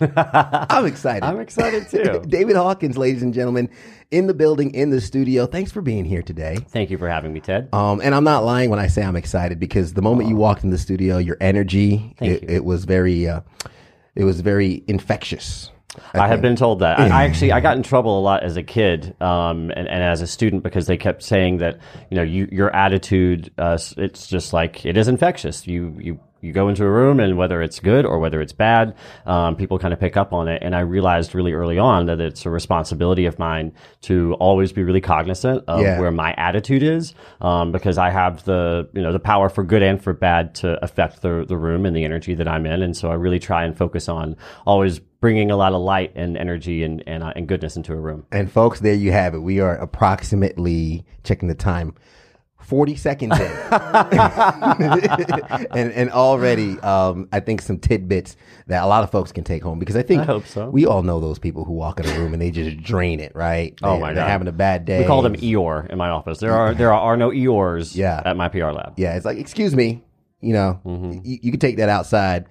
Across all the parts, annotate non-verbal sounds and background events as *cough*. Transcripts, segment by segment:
*laughs* I'm excited. I'm excited too. *laughs* David Hawkins, ladies and gentlemen, in the building, in the studio. Thanks for being here today. Thank you for having me, Ted. Um, and I'm not lying when I say I'm excited because the moment you walked in the studio, your energy, it, you. it was very, uh, it was very infectious. I have been told that. I, I *laughs* actually I got in trouble a lot as a kid um, and, and as a student because they kept saying that you know you, your attitude uh, it's just like it is infectious. You you you go into a room and whether it's good or whether it's bad, um, people kind of pick up on it. And I realized really early on that it's a responsibility of mine to always be really cognizant of Yeah. where my attitude is um, because I have the you know the power for good and for bad to affect the the room and the energy that I'm in. And so I really try and focus on always bringing a lot of light and energy and and, uh, and goodness into a room. And folks, there you have it. We are approximately checking the time. 40 seconds in. *laughs* and and already um, I think some tidbits that a lot of folks can take home because I think I hope so. we all know those people who walk in a room and they just drain it, right? Oh my they're God. having a bad day. We call them Eeyore in my office. There are there are no Eeyores Yeah. at my PR lab. Yeah, it's like, excuse me, you know, Mm-hmm. you, you can take that outside,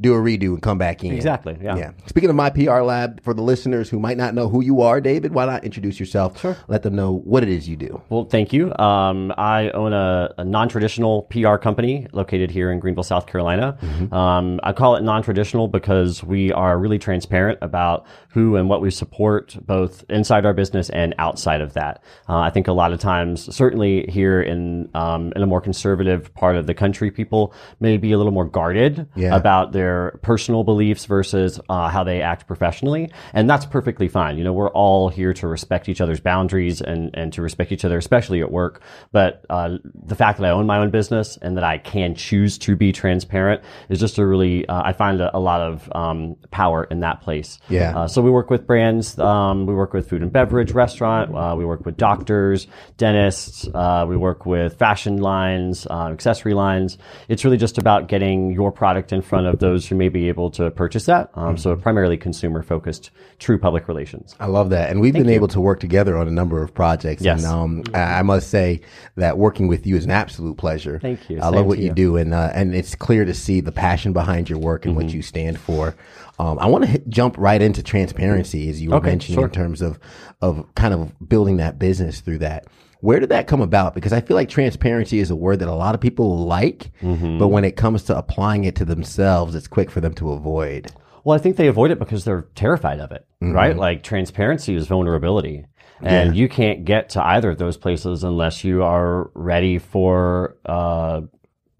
do a redo, and come back in. Exactly, yeah. Yeah. Speaking of my PR lab, for the listeners who might not know who you are, David, why not introduce yourself? Sure. Let them know what it is you do. Well, thank you. Um, I own a, a non-traditional PR company located here in Greenville, South Carolina. Um, I call it non-traditional because we are really transparent about who and what we support, both inside our business and outside of that. Uh, I think a lot of times, certainly here in um, in a more conservative part of the country, people may be a little more guarded Yeah. about their personal beliefs versus uh, how they act professionally, and that's perfectly fine. You know, we're all here to respect each other's boundaries and and to respect each other, especially at work. But uh, the fact that I own my own business and that I can choose to be transparent is just a really uh, I find a, a lot of um, power in that place. Yeah. Uh, so we work with brands. Um, we work with food and beverage, restaurant. Uh, we work with doctors, dentists. Uh, we work with fashion lines, uh, accessory lines. It's really just about getting your product in front of those who may be able to purchase that. Um, So primarily consumer focused, true public relations. I love that. And we've been able to work together on a number of projects. Yes. And um, I must say that working with you is an absolute pleasure. Thank you. I love what you you. do. And, uh, and it's clear to see the passion behind your work and Mm-hmm. what you stand for. Um, I want to jump right into transparency as you were Okay, mentioning sure. in terms of, of kind of building that business through that. Where did that come about? Because I feel like transparency is a word that a lot of people like, Mm-hmm. but when it comes to applying it to themselves, it's quick for them to avoid. Well, I think they avoid it because they're terrified of it, right? Like transparency is vulnerability. And you can't get to either of those places unless you are ready for uh,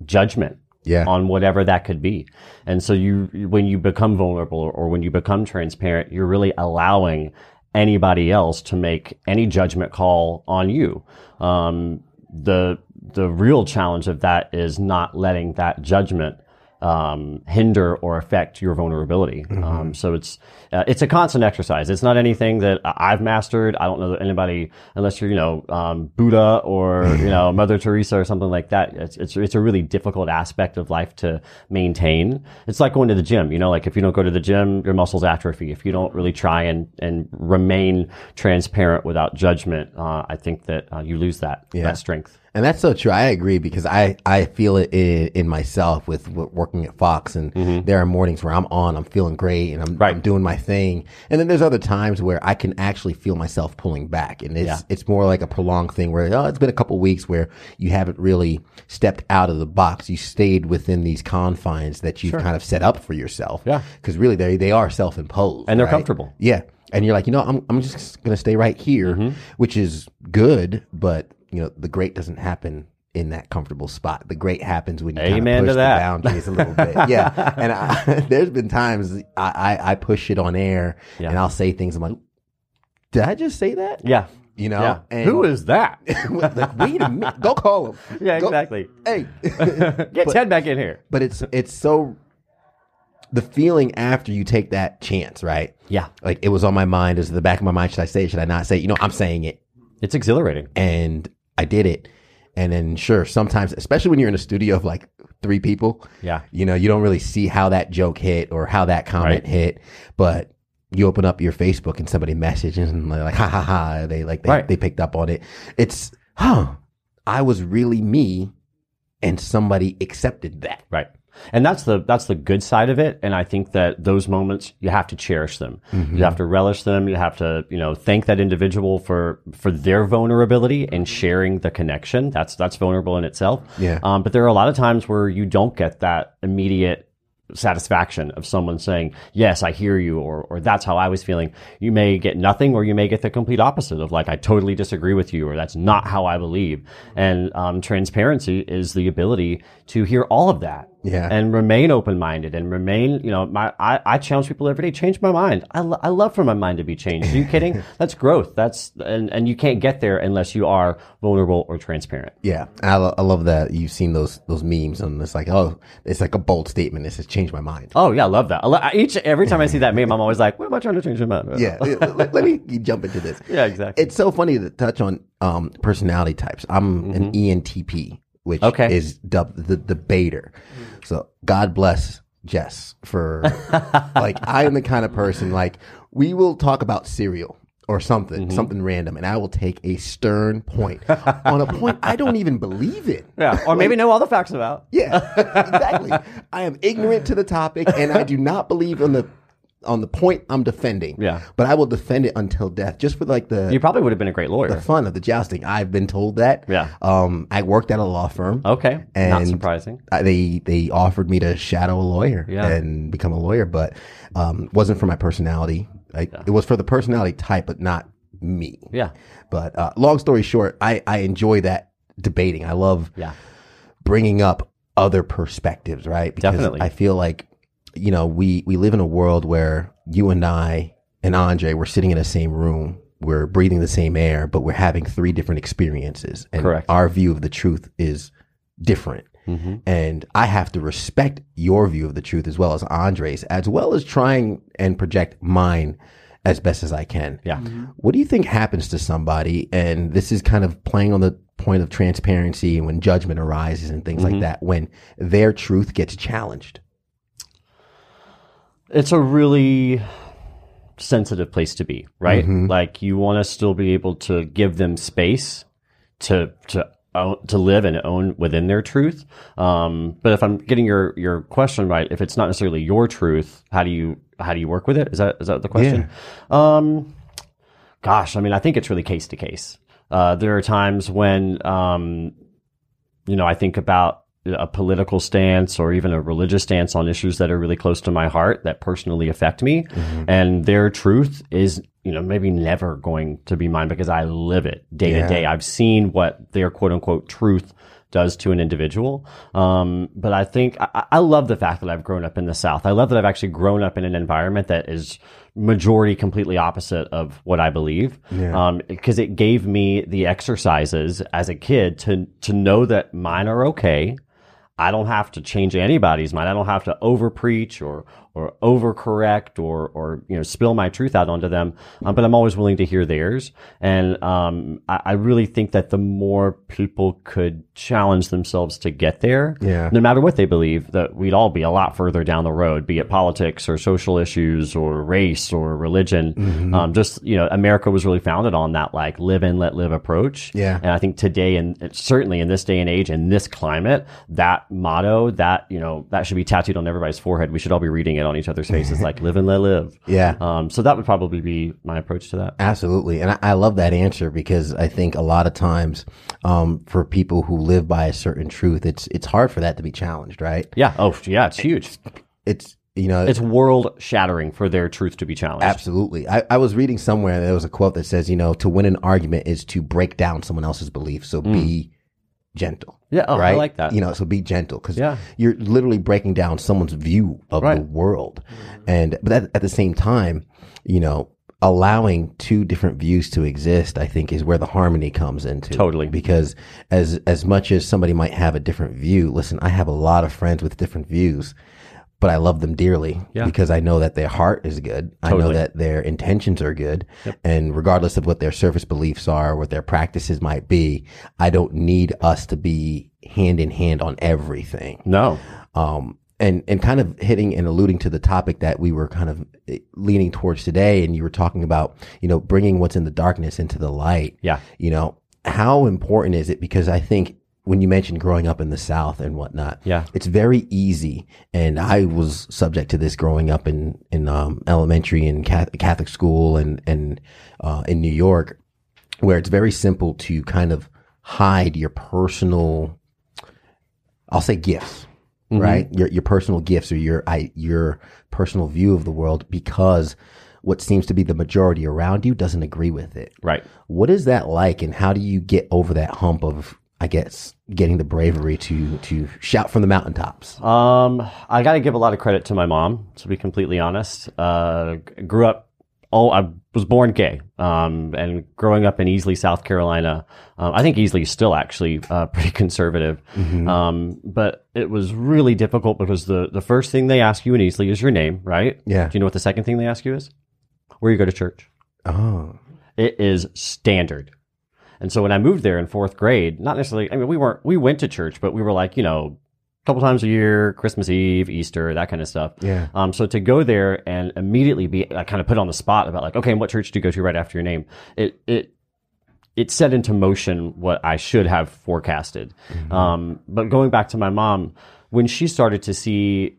judgment Yeah. on whatever that could be. And so you, when you become vulnerable or when you become transparent, you're really allowing anybody else to make any judgment call on you. Um, the the real challenge of that is not letting that judgment um, hinder or affect your vulnerability. Um, so it's uh, it's a constant exercise. It's not anything that I've mastered. I don't know that anybody, unless you're you know um, Buddha or you know *laughs* Mother Teresa or something like that. It's, it's it's a really difficult aspect of life to maintain. It's like going to the gym. You know, like if you don't go to the gym, your muscles atrophy. If you don't really try and and remain transparent without judgment, uh, I think that uh, you lose that that strength. And that's so true. I agree because I, I feel it in, in myself with w- working at Fox. And there are mornings where I'm on, I'm feeling great and I'm, Mm-hmm. Right. I'm doing my thing. And then there's other times where I can actually feel myself pulling back. And it's, Yeah. it's more like a prolonged thing where, oh, it's been a couple weeks where you haven't really stepped out of the box. You stayed within these confines that you've kind of set up for yourself. Yeah. Cause really they, they are self-imposed. And they're right? comfortable. Yeah. And you're like, you know, I'm, I'm just going to stay right here, Mm-hmm. which is good, but you know, the great doesn't happen in that comfortable spot. The great happens when you kind of push to that. the boundaries a little bit. Yeah. *laughs* And I, *laughs* there's been times I, I, I push it on air and I'll say things. I'm like, did I just say that? Yeah. You know, Yeah. And- Who is that? *laughs* like, wait a minute, go call him. yeah, Go- exactly. Hey, Get Ted back in here. but it's it's so the feeling after you take that chance, right? Yeah. Like it was on my mind, it was in the back of my mind. Should I say it? Should I not say it? You know, I'm saying it. It's exhilarating. And I did it. And then sure, sometimes, especially when you're in a studio of like three people, Yeah. you know, you don't really see how that joke hit or how that comment Right. hit, but you open up your Facebook and somebody messages and they're like, ha ha ha. They like, they, Right. they picked up on it. It's, huh, I was really me and somebody accepted that. Right. And that's the that's the good side of it. And I think that those moments you have to cherish them. Mm-hmm. You have to relish them. You have to, you know, thank that individual for for their vulnerability and sharing the connection. That's that's vulnerable in itself. Yeah. Um, but there are a lot of times where you don't get that immediate satisfaction of someone saying, yes, I hear you, or, or that's how I was feeling. You may get nothing, or you may get the complete opposite of like, I totally disagree with you, or that's not how I believe. And, um, transparency is the ability to hear all of that. Yeah. And remain open minded and remain, you know, my, I, I challenge people every day, change my mind. I, lo- I love for my mind to be changed. Are you kidding? *laughs* That's growth. That's, and, and you can't get there unless you are vulnerable or transparent. Yeah, I, lo- I love that you've seen those those memes and it's like oh it's like a bold statement. It says change my mind. Oh yeah, I love that. I lo- Each every time I see that meme, I'm always like, "What am I trying to change my mind?" Yeah, let, let me *laughs* jump into this. yeah, exactly. It's so funny to touch on um, personality types. I'm an E ENTP, which. Okay. is dubbed the debater. So God bless Jess for *laughs* like I am the kind of person like we will talk about cereal or something, Mm-hmm. something random, and I will take a stern point on a point I don't even believe in. *laughs* yeah, or maybe know all the facts about. Yeah, *laughs* exactly. I am ignorant to the topic, and I do not believe in the on the point I'm defending. Yeah. but I will defend it until death, just for like the You probably would have been a great lawyer. The fun of the jousting. I've been told that. Yeah. Um, I worked at a law firm. Okay, not And- surprising. I- they they offered me to shadow a lawyer Yeah. and become a lawyer, but um, wasn't for my personality. I, It was for the personality type, but not me. Yeah, But uh, long story short, I I enjoy that debating. I love yeah, bringing up other perspectives, right? Because Definitely. I feel like, you know, we, we live in a world where you and I and Andre, we're sitting in the same room. We're breathing the same air, but we're having three different experiences. And Correct. our view of the truth is different. hmm And I have to respect your view of the truth as well as Andre's, as well as trying and project mine as best as I can. yeah. What do you think happens to somebody? And this is kind of playing on the point of transparency and when judgment arises and things like that, when their truth gets challenged. It's a really sensitive place to be, right? Mm-hmm. Like you want to still be able to give them space to to to live and own within their truth. Um, but if I'm getting your your question right, if it's not necessarily your truth, how do you how do you work with it? Is that is that the question? Um, gosh, I mean, I think it's really case to case. Uh, there are times when, um, you know, I think about a political stance or even a religious stance on issues that are really close to my heart that personally affect me. And their truth is, you know, maybe never going to be mine because I live it day Yeah. to day. I've seen what their quote unquote truth does to an individual. Um, but I think I, I love the fact that I've grown up in the South. I love that I've actually grown up in an environment that is majority completely opposite of what I believe. Um, because it gave me the exercises as a kid to, to know that mine are okay. I don't have to change anybody's mind. I don't have to over preach or or overcorrect or or you know spill my truth out onto them. Um, but I'm always willing to hear theirs. And um, I, I really think that the more people could challenge themselves to get there, Yeah. no matter what they believe, that we'd all be a lot further down the road, be it politics or social issues or race or religion. Mm-hmm. Um, just you know, America was really founded on that like live and let live approach. Yeah. And I think today, and certainly in this day and age, in this climate, that motto, that you know, that should be tattooed on everybody's forehead. We should all be reading it on each other's faces, like "Live and let live." *laughs* Yeah. Um, so that would probably be my approach to that. Absolutely. And I, I love that answer because I think a lot of times, um, for people who live by a certain truth, it's, it's hard for that to be challenged, right? Yeah. Oh, yeah. It's huge. It's, you know, It's world shattering for their truth to be challenged. Absolutely. I, I was reading somewhere there was a quote that says, you know, to win an argument is to break down someone else's belief. So be gentle. Yeah. Oh, I like that. You know, so be gentle because Yeah. you're literally breaking down someone's view of the Right. world. And, but at, at the same time, you know, allowing two different views to exist, I think is where the harmony comes into. Totally. Because as, as much as somebody might have a different view, listen, I have a lot of friends with different views but I love them dearly Yeah. because I know that their heart is good. I know that their intentions are good. And regardless of what their surface beliefs are, what their practices might be, I don't need us to be hand in hand on everything. No. Um, and, and kind of hitting and alluding to the topic that we were kind of eh, leaning towards today. And you were talking about, you know, bringing what's in the darkness into the light Yeah. you know, how important is it? Because I think when you mentioned growing up in the South and whatnot, Yeah. it's very easy. And I was subject to this growing up in, in, um, elementary and Catholic, Catholic school and, and, uh, in New York, where it's very simple to kind of hide your personal, I'll say gifts, right? Your, your personal gifts or your, I, your personal view of the world because what seems to be the majority around you doesn't agree with it. Right. What is that like, and how do you get over that hump of, I guess, getting the bravery to to shout from the mountaintops? Um, I got to give a lot of credit to my mom, to be completely honest. Uh, grew up, oh, I was born gay. Um, and growing up in Easley, South Carolina, um, I think Easley is still actually uh, *laughs* pretty conservative. Um, but it was really difficult because the the first thing they ask you in Easley is your name, right? Yeah. Do you know what the second thing they ask you is? Where you go to church. Oh, It is standard. And so when I moved there in fourth grade, not necessarily, I mean, we weren't, we went to church, but we were like, you know, a couple times a year, Christmas Eve, Easter, that kind of stuff. Yeah. Um, so to go there and immediately be uh, kind of put on the spot about like, okay, and what church do you go to right after your name? It, it, it set into motion what I should have forecasted. Um, but going back to my mom, when she started to see,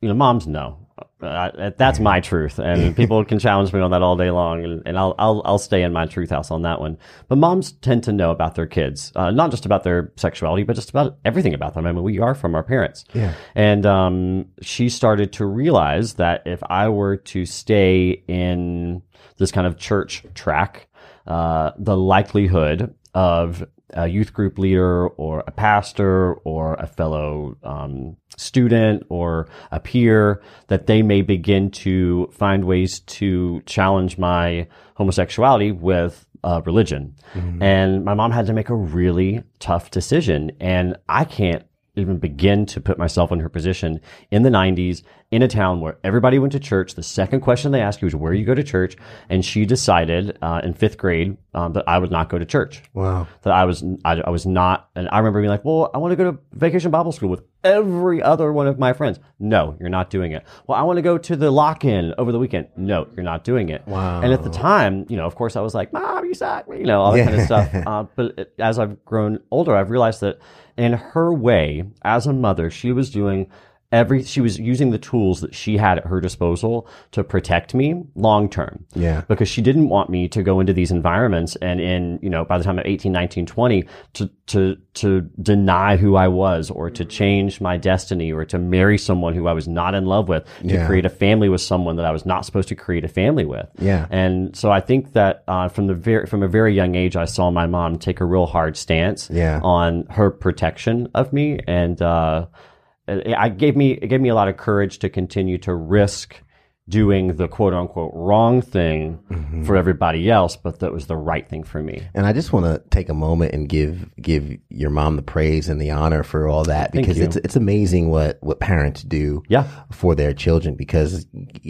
you know, moms know. Uh, that's my truth, and *laughs* people can challenge me on that all day long, and, and I'll, I'll I'll stay in my truth house on that one. But moms tend to know about their kids, uh, not just about their sexuality, but just about everything about them. I mean, we are from our parents, Yeah. and um, she started to realize that if I were to stay in this kind of church track, uh, the likelihood of a youth group leader or a pastor or a fellow um, student or a peer that they may begin to find ways to challenge my homosexuality with uh, religion. And my mom had to make a really tough decision. And I can't even begin to put myself in her position in the 90s in a town where everybody went to church. The second question they asked you was where you go to church. And she decided uh, in fifth grade um, that I would not go to church Wow. that I was I, I was not and I remember being like, well, I want to go to vacation Bible school with every other one of my friends. No, you're not doing it. Well, I want to go to the lock-in over the weekend. No, you're not doing it. Wow. And at the time, you know, of course, I was like, Mom, you suck, you know, all that kind of stuff. Uh, but as I've grown older, I've realized that in her way, as a mother, she was doing every she was using the tools that she had at her disposal to protect me long term Yeah. because she didn't want me to go into these environments and in you know by the time I'm 18 19 20 to to to deny who I was or to change my destiny or to marry someone who I was not in love with to Yeah. create a family with someone that I was not supposed to create a family with Yeah. and so I think that uh, from the very from a very young age I saw my mom take a real hard stance Yeah. on her protection of me and uh I gave me it gave me a lot of courage to continue to risk doing the quote unquote wrong thing Mm-hmm. for everybody else, but that was the right thing for me. And I just want to take a moment and give give your mom the praise and the honor for all that because it's it's amazing what what parents do Yeah. for their children because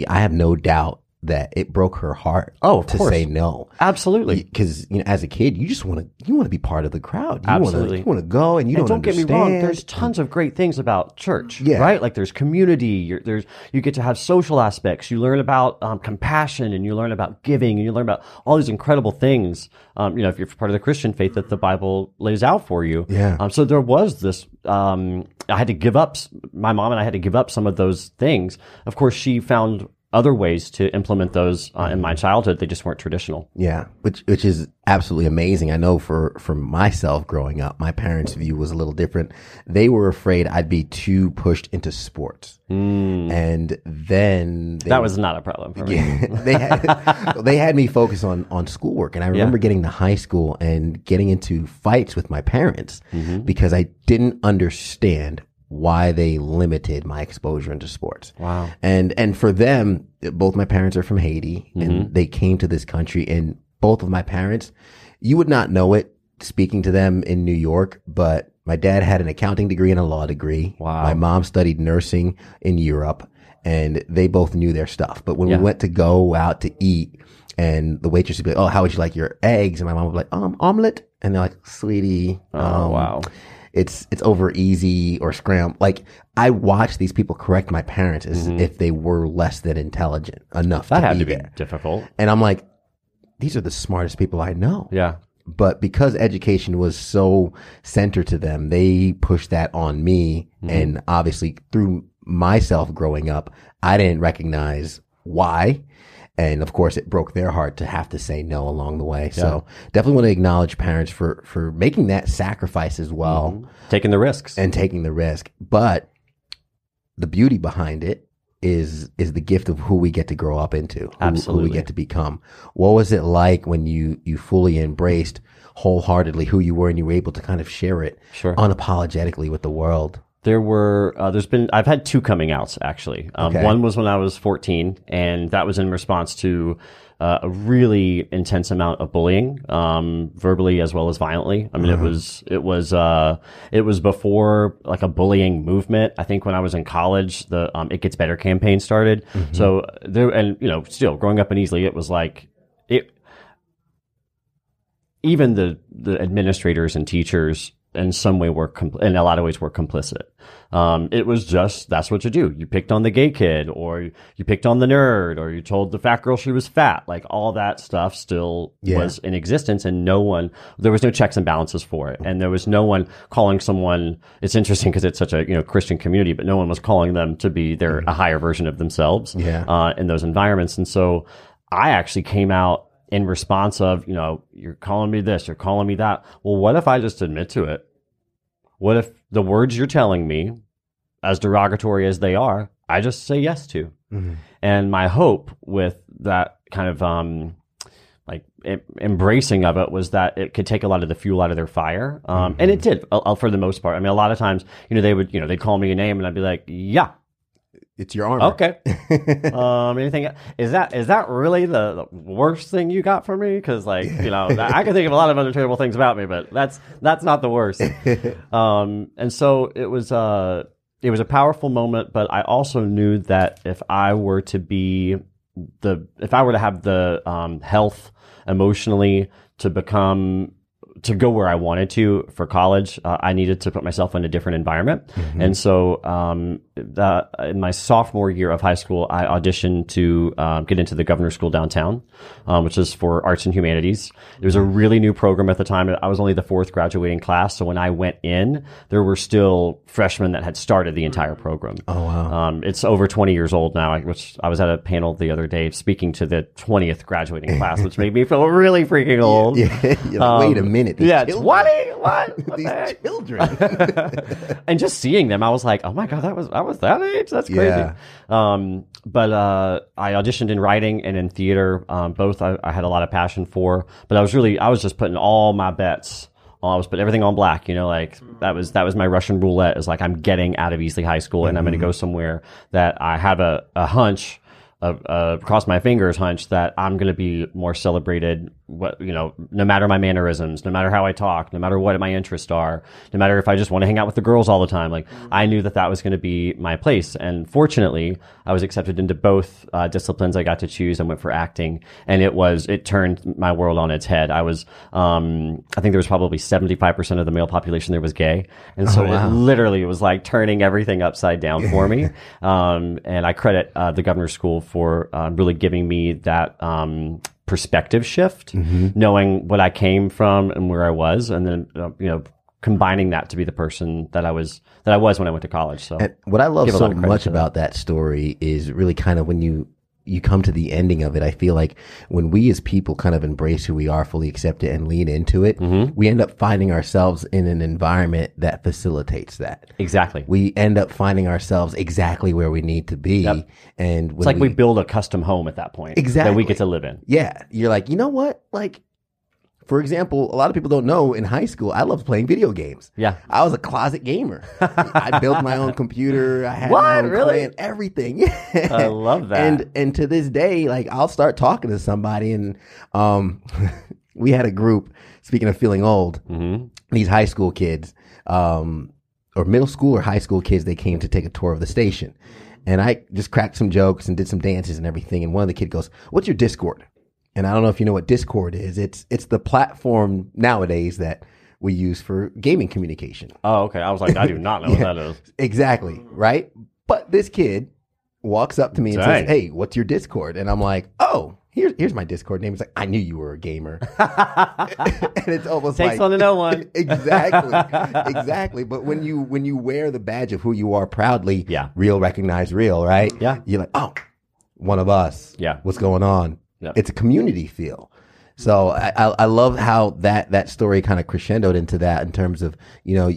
I have no doubt that it broke her heart Oh, of to course. say no Absolutely. because you know as a kid you just want to you want to be part of the crowd you want to Absolutely. you want to go and you and don't, don't get me wrong. There's tons of great things about church, Yeah. right? Like there's community. You're, there's you get to have social aspects. You learn about um, compassion, and you learn about giving, and you learn about all these incredible things. Um, you know, if you're part of the Christian faith that the Bible lays out for you. Yeah. Um, so there was this. Um, I had to give up. My mom and I had to give up some of those things. Of course, she found other ways to implement those uh, in my childhood. They just weren't traditional. Yeah, which which is absolutely amazing. I know for for myself growing up, my parents' view was a little different. They were afraid I'd be too pushed into sports, and then That was not a problem for me. *laughs* they had they had me focus on on schoolwork, and I remember getting to high school and getting into fights with my parents Mm-hmm. because I didn't understand why they limited my exposure into sports. Wow. And and for them, both my parents are from Haiti, Mm-hmm. and they came to this country, and both of my parents, you would not know it speaking to them in New York, but my dad had an accounting degree and a law degree. Wow. My mom studied nursing in Europe and they both knew their stuff. But when Yeah. we went to go out to eat and the waitress would be like, Oh, how would you like your eggs? And my mom would be like, um, omelet. And they're like, sweetie. Oh, um, wow. It's, it's over easy or scram. Like I watched these people correct my parents as if they were less than intelligent enough Mm-hmm. That to had be to be there. difficult. And I'm like, these are the smartest people I know Yeah. but because education was so center to them, they pushed that on me. And obviously through myself growing up, I didn't recognize why. And of course it broke their heart to have to say no along the way. So definitely want to acknowledge parents for, for making that sacrifice as well mm-hmm. Taking the risks. and taking the risk. But the beauty behind it is is the gift of who we get to grow up into, who, who we get to become. What was it like when you you fully embraced wholeheartedly who you were and you were able to kind of share it Sure. unapologetically with the world? There were, uh, there's been, I've had two coming outs actually. Um, Okay. One was when I was 14, and that was in response to uh, a really intense amount of bullying, um, verbally as well as violently. I mean, it was, it was, uh, it was before like a bullying movement. I think when I was in college, the um, It Gets Better campaign started. So there, and you know, still growing up in Easley, it was like, it, even the the administrators and teachers in some way were compl- in a lot of ways were complicit. Um, it was just that's what you do. You picked on the gay kid, or you picked on the nerd, or you told the fat girl she was fat. Like all that stuff still Yeah. was in existence, and no one there was no checks and balances for it, and there was no one calling someone. It's interesting because it's such a you know Christian community, but no one was calling them to be their a higher version of themselves Yeah. uh, in those environments, and so I actually came out in response of, you know, you're calling me this, you're calling me that. Well, what if I just admit to it? What if the words you're telling me, as derogatory as they are, I just say yes to? And my hope with that kind of um, like em- embracing of it was that it could take a lot of the fuel out of their fire, um, and it did uh, uh, for the most part. I mean, a lot of times, you know, they would, you know, they'd call me a name, and I'd be like, yeah, It's your armor. Okay. *laughs* um, anything? Is that is that really the, the worst thing you got from me? Because like you know, I can think of a lot of other terrible things about me, but that's that's not the worst. *laughs* um, and so it was uh it was a powerful moment, but I also knew that if I were to be the if I were to have the um, health emotionally to become to go where I wanted to for college, uh, I needed to put myself in a different environment. And so, um, the, in my sophomore year of high school, I auditioned to um, get into the governor's school downtown, um, which is for arts and humanities. It was a really new program at the time. I was only the fourth graduating class. So when I went in, there were still freshmen that had started the entire program. Oh wow. Um, it's over 20 years old now, which I was at a panel the other day speaking to the 20th graduating class, which made me feel really freaking *laughs* old. yeah. *laughs* You're Wait a minute. These Yeah, children- 20? What? What *laughs* These children. *laughs* and just seeing them, I was like, oh my God, that was, I was that age? That's crazy. Yeah. Um, but, uh, I auditioned in writing and in theater. Um, both I, I had a lot of passion for, but I was really, I was just putting all my bets. I was putting everything on black, you know, like that was, that was my Russian roulette is like, I'm getting out of Easley High School and I'm going to go somewhere that I have a, a hunch uh, uh, cross my fingers hunch that I'm going to be more celebrated. What you know, no matter my mannerisms, no matter how I talk, no matter what my interests are, no matter if I just want to hang out with the girls all the time. Like I knew that that was going to be my place. And fortunately, I was accepted into both uh, disciplines. I got to choose and went for acting, and it was it turned my world on its head. I was, um, I think there was probably 75 percent of the male population there was gay, and so wow. it literally was like turning everything upside down for me. *laughs* Um, and I credit uh, the governor's school for uh, really giving me that um, perspective shift, knowing what I came from and where I was, and then uh, you know combining that to be the person that I was that I was when I went to college. So And what I love so lot of credit much about that story is really kind of when you you come to the ending of it. I feel like when we as people kind of embrace who we are, fully accept it, and lean into it, Mm-hmm. we end up finding ourselves in an environment that facilitates that. exactly. We end up finding ourselves exactly where we need to be, Yep. and it's like we, build a custom home at that point Exactly. that we get to live in. yeah, you're like, you know what, like. For example, a lot of people don't know in high school, I loved playing video games. Yeah. I was a closet gamer. I built my own computer. I had What? my own Really? clan, everything. Yeah. I love that. And and to this day, like I'll start talking to somebody and um *laughs* we had a group. Speaking of feeling old, hmm these high school kids, um, or middle school or high school kids, they came to take a tour of the station. And I just cracked some jokes and did some dances and everything. And one of the kid goes, what's your Discord? And I don't know if you know what Discord is. It's, it's the platform nowadays that we use for gaming communication. Oh, okay. I was like, I do not know what *laughs* that is. Exactly. Right. But this kid walks up to me and says, Hey, what's your Discord? And I'm like, Oh, here's, here's my Discord name. He's like, I knew you were a gamer. *laughs* *laughs* and it's almost Takes like, one to know one. exactly exactly but when you when you wear the badge of who you are proudly Yeah. real recognize real right Yeah. you're like oh one of us Yeah. what's going on Yep. it's a community feel so I, I love how that that story kind of crescendoed into that in terms of you know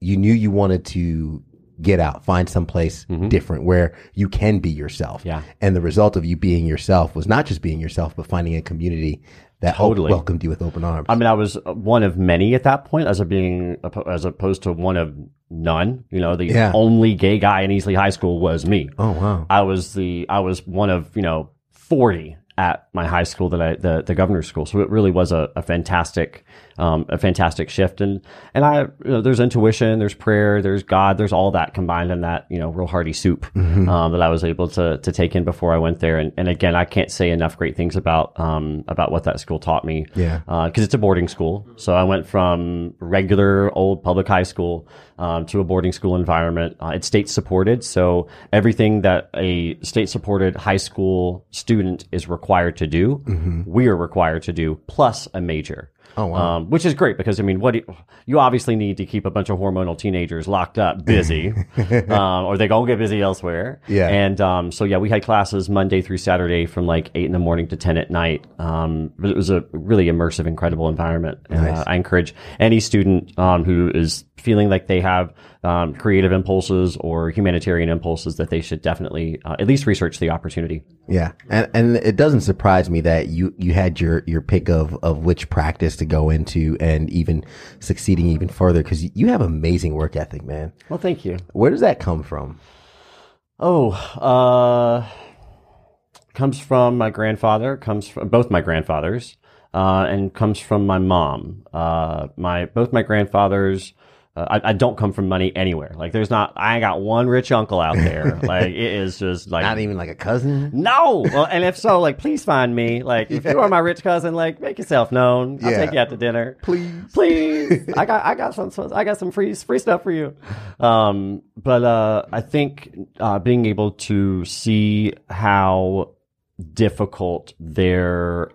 you knew you wanted to get out find someplace different where you can be yourself Mm-hmm. Yeah. and the result of you being yourself was not just being yourself but finding a community that Totally. welcomed you with open arms I mean, I was one of many at that point, as a being as opposed to one of none. You know, the Yeah. only gay guy in Easley High School was me. oh wow I was the I was one of you know forty at my high school that I the the governor's school. So it really was a, a fantastic um, a fantastic shift. And and I you know, there's intuition, there's prayer, there's God, there's all that combined in that you know real hearty soup um, that I was able to to take in before I went there. And, and again, I can't say enough great things about um, about what that school taught me. Yeah. because it's a boarding school. So I went from regular old public high school um, to a boarding school environment. Uh, it's state supported, so everything that a state supported high school student is required to do, we are required to do, plus a major. Oh, wow. Um, which is great because I mean, what you, you obviously need to keep a bunch of hormonal teenagers locked up, busy, um, *laughs* or they go get busy elsewhere. Yeah. And um, so yeah, we had classes Monday through Saturday from like eight in the morning to ten at night. Um, but it was a really immersive, incredible environment. And, Nice. uh, I encourage any student um, who is feeling like they have um, creative impulses or humanitarian impulses that they should definitely uh, at least research the opportunity. Yeah, and and it doesn't surprise me that you you had your your pick of of which practice to go into, and even succeeding even further because you have amazing work ethic, man. Well, thank you. Where does that come from? Oh, uh, comes from my grandfather. Comes from both my grandfathers, uh, and comes from my mom. Uh, my both my grandfathers. Uh, I, I don't come from money anywhere. Like, there's not. I ain't got one rich uncle out there. *laughs* like, it is just like Not even like a cousin. no. Well, and if so, like, please find me. Like, if you are my rich cousin, like, make yourself known. I'll Yeah. take you out to dinner Please. please *laughs* i got i got some some- i got some free free stuff for you um but uh i think uh being able to see how difficult their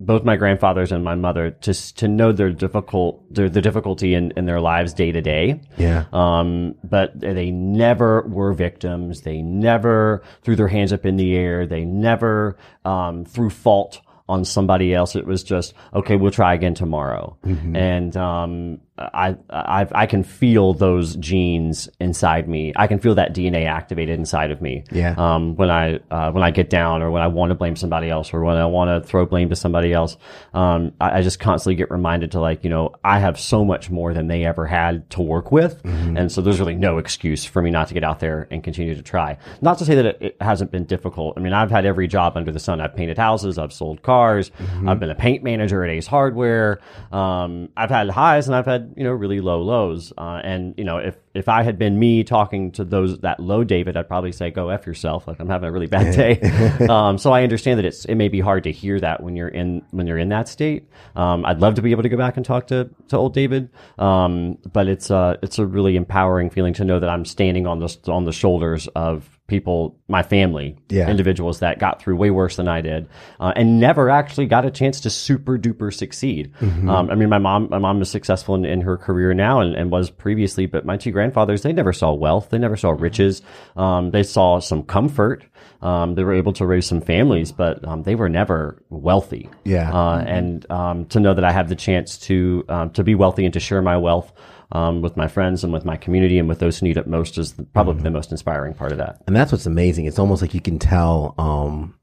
both my grandfathers and my mother to to know their difficult their, the difficulty in, in their lives day to day Yeah. um, but they never were victims. They never threw their hands up in the air. They never um, threw fault on somebody else. It was just okay. We'll try again tomorrow. And um, I, I I can feel those genes inside me. I can feel that DNA activated inside of me. Yeah. Um, when I uh, when I get down, or when I want to blame somebody else, or when I want to throw blame to somebody else, um, I, I just constantly get reminded to like, you know, I have so much more than they ever had to work with, and so there's really no excuse for me not to get out there and continue to try. Not to say that it, it hasn't been difficult. I mean, I've had every job under the sun. I've painted houses, I've sold cars, I've been a paint manager at Ace Hardware. Um, I've had highs and I've had you know really low lows. Uh, and you know, if if I had been me talking to those that low David, I'd probably say go f yourself. Like I'm having a really bad day. *laughs* um, so I understand that it's it may be hard to hear that when you're in when you're in that state. Um, I'd love to be able to go back and talk to to old David. Um, but it's uh it's a really empowering feeling to know that I'm standing on the on the shoulders of people, my family, Yeah. individuals that got through way worse than I did, uh, and never actually got a chance to super duper succeed. Um, I mean, my mom, my mom is successful in, in her career now and, and was previously, but my two grandfathers, they never saw wealth, they never saw riches, um, they saw some comfort. Um, they were able to raise some families, but um, they were never wealthy. Yeah. Uh, and um, to know that I have the chance to um, to be wealthy and to share my wealth um, with my friends and with my community and with those who need it most is the, probably the most inspiring part of that. And that's what's amazing. It's almost like you can tell, um,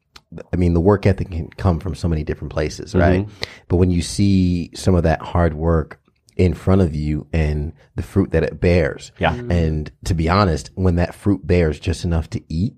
I mean, the work ethic can come from so many different places, right? But when you see some of that hard work in front of you and the fruit that it bears. Yeah. And to be honest, when that fruit bears just enough to eat,